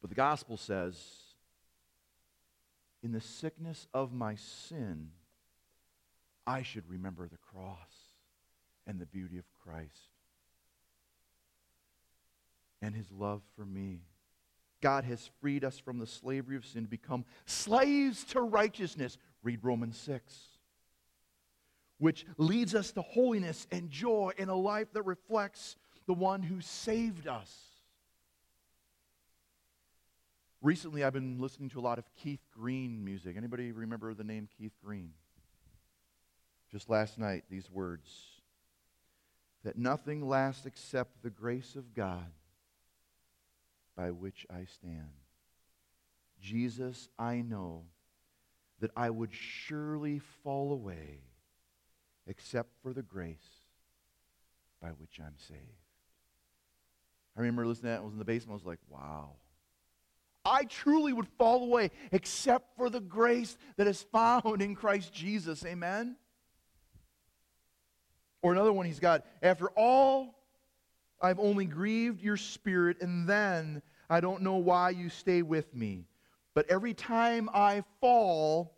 But the gospel says, in the sickness of my sin, I should remember the cross and the beauty of Christ and his love for me. God has freed us from the slavery of sin to become slaves to righteousness. Read Romans 6. Which leads us to holiness and joy in a life that reflects the one who saved us. Recently, I've been listening to a lot of Keith Green music. Anybody remember the name Keith Green? Just last night, these words that nothing lasts except the grace of God by which I stand. Jesus, I know that I would surely fall away except for the grace by which I'm saved. I remember listening to that. I was in the basement. I was like, wow. I truly would fall away except for the grace that is found in Christ Jesus. Amen? Or another one he's got, after all, I've only grieved your spirit, and then I don't know why you stay with me. But every time I fall,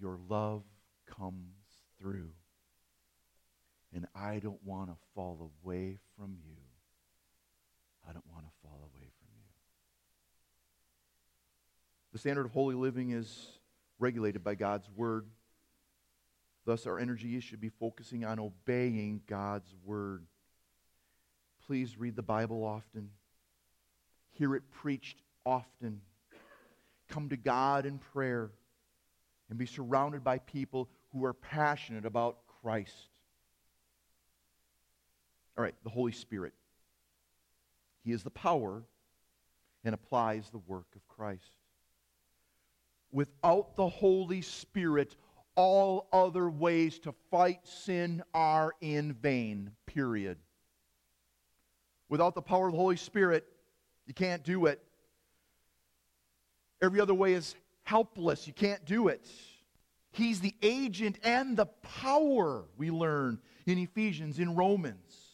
your love comes through. And I don't want to fall away from you. I don't want to fall away from you. The standard of holy living is regulated by God's word. Thus, our energy should be focusing on obeying God's word. Please read the Bible often, hear it preached often, come to God in prayer, and be surrounded by people who are passionate about Christ. All right, the Holy Spirit. He is the power and applies the work of Christ. Without the Holy Spirit, all other ways to fight sin are in vain, period. Without the power of the Holy Spirit, you can't do it. Every other way is helpless. You can't do it. He's the agent and the power, we learn in Ephesians, in Romans.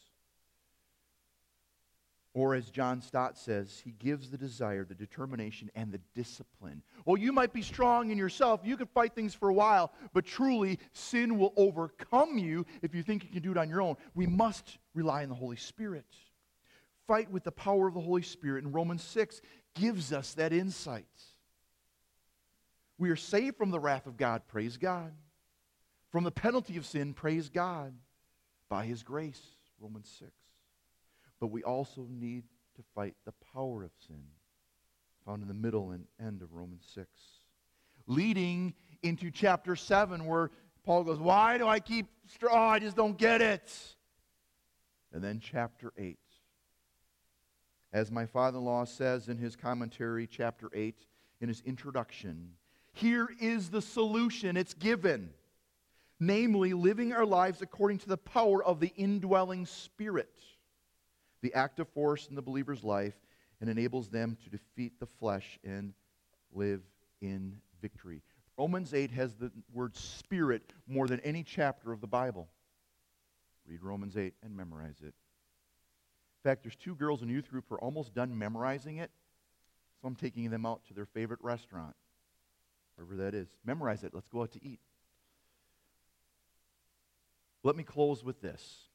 Or as John Stott says, he gives the desire, the determination, and the discipline. Well, you might be strong in yourself. You can fight things for a while, but truly, sin will overcome you if you think you can do it on your own. We must rely on the Holy Spirit. Fight with the power of the Holy Spirit. in Romans 6 gives us that insight. We are saved from the wrath of God, praise God. From the penalty of sin, praise God. By his grace, Romans 6. But we also need to fight the power of sin, found in the middle and end of Romans 6. Leading into chapter 7, where Paul goes, Why do I keep straw? I just don't get it. And then chapter 8. As my father in law says in his commentary, chapter 8, in his introduction, here is the solution. It's given. Namely, living our lives according to the power of the indwelling Spirit the active force in the believer's life and enables them to defeat the flesh and live in victory. Romans 8 has the word spirit more than any chapter of the Bible. Read Romans 8 and memorize it. In fact, there's two girls in youth group who are almost done memorizing it, so I'm taking them out to their favorite restaurant, wherever that is. Memorize it. Let's go out to eat. Let me close with this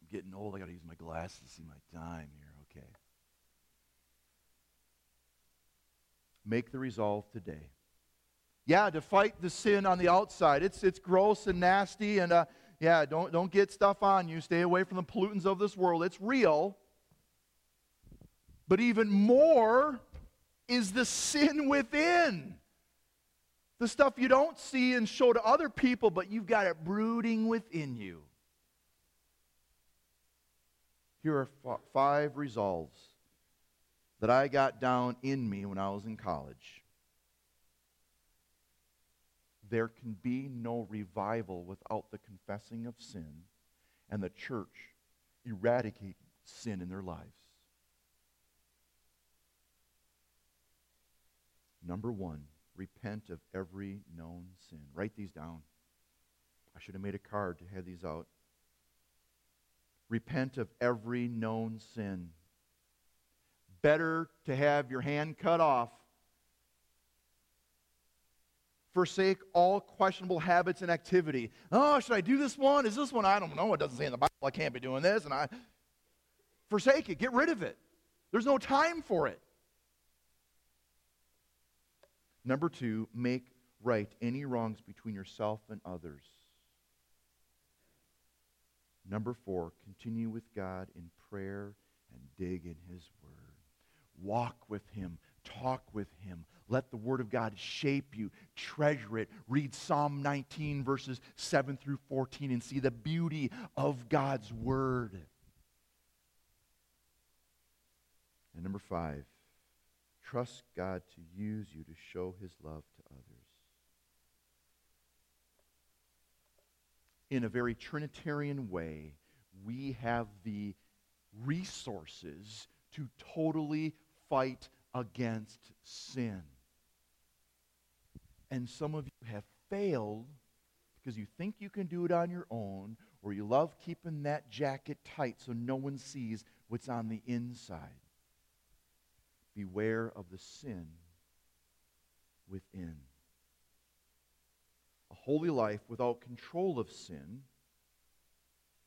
I'm getting old. I got to use my glasses to see my time here. Okay. Make the resolve today. Yeah, to fight the sin on the outside. It's, it's gross and nasty, and uh, yeah, don't, don't get stuff on you. Stay away from the pollutants of this world. It's real. But even more is the sin within. The stuff you don't see and show to other people, but you've got it brooding within you. Here are f- five resolves that I got down in me when I was in college. There can be no revival without the confessing of sin and the church eradicate sin in their lives. Number one, repent of every known sin. Write these down. I should have made a card to have these out. Repent of every known sin. Better to have your hand cut off. Forsake all questionable habits and activity. Oh, should I do this one? Is this one? I don't know. It doesn't say in the Bible I can't be doing this. And I forsake it. Get rid of it. There's no time for it. Number two, make right any wrongs between yourself and others. Number four, continue with God in prayer and dig in His Word. Walk with Him, talk with Him. Let the Word of God shape you, treasure it. Read Psalm 19, verses 7 through 14, and see the beauty of God's Word. And number five, trust God to use you to show His love to others. in a very Trinitarian way, we have the resources to totally fight against sin. And some of you have failed because you think you can do it on your own, or you love keeping that jacket tight so no one sees what's on the inside. Beware of the sin within A holy life without control of sin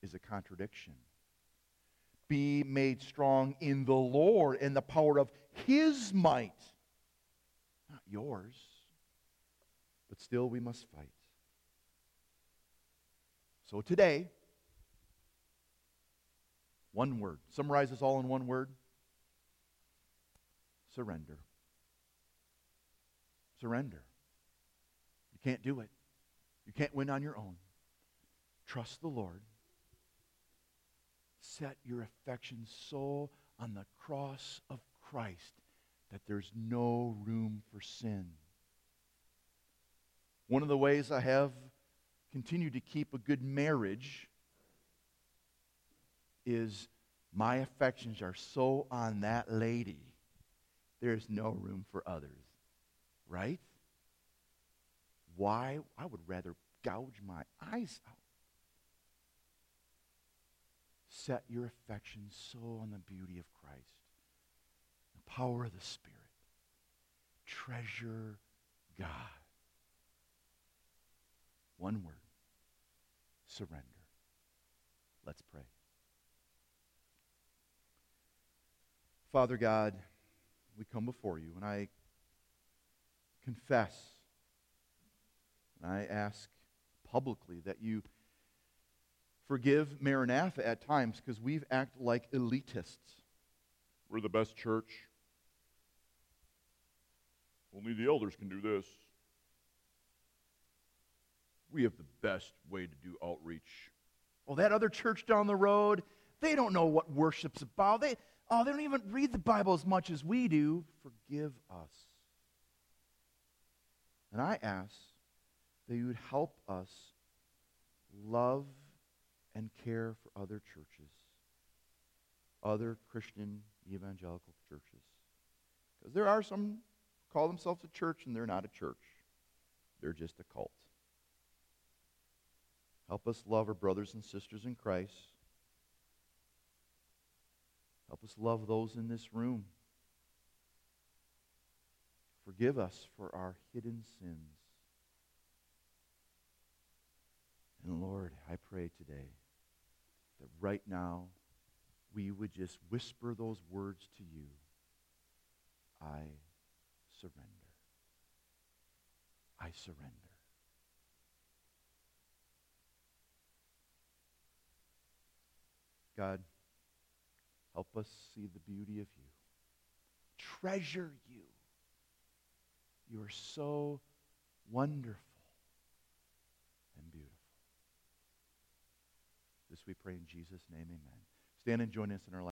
is a contradiction. Be made strong in the Lord and the power of his might, not yours. But still, we must fight. So today, one word. Summarizes all in one word surrender. Surrender. You can't do it. You can't win on your own. Trust the Lord. Set your affection so on the cross of Christ that there's no room for sin. One of the ways I have continued to keep a good marriage is my affections are so on that lady, there's no room for others. Right? Why? I would rather gouge my eyes out. Set your affections so on the beauty of Christ, the power of the Spirit. Treasure God. One word surrender. Let's pray. Father God, we come before you, and I confess, and I ask publicly that you forgive Maranatha at times because we've acted like elitists. We're the best church. Only the elders can do this. We have the best way to do outreach. Well, that other church down the road, they don't know what worship's about. They, oh, they don't even read the Bible as much as we do. Forgive us. And I ask that you would help us love and care for other churches, other Christian evangelical churches. Because there are some call themselves a church and they're not a church. They're just a cult. Help us love our brothers and sisters in Christ. Help us love those in this room. Forgive us for our hidden sins. And Lord, I pray today that right now we would just whisper those words to you I surrender. I surrender. God, help us see the beauty of you. Treasure you. You are so wonderful and beautiful. This we pray in Jesus' name, amen. Stand and join us in our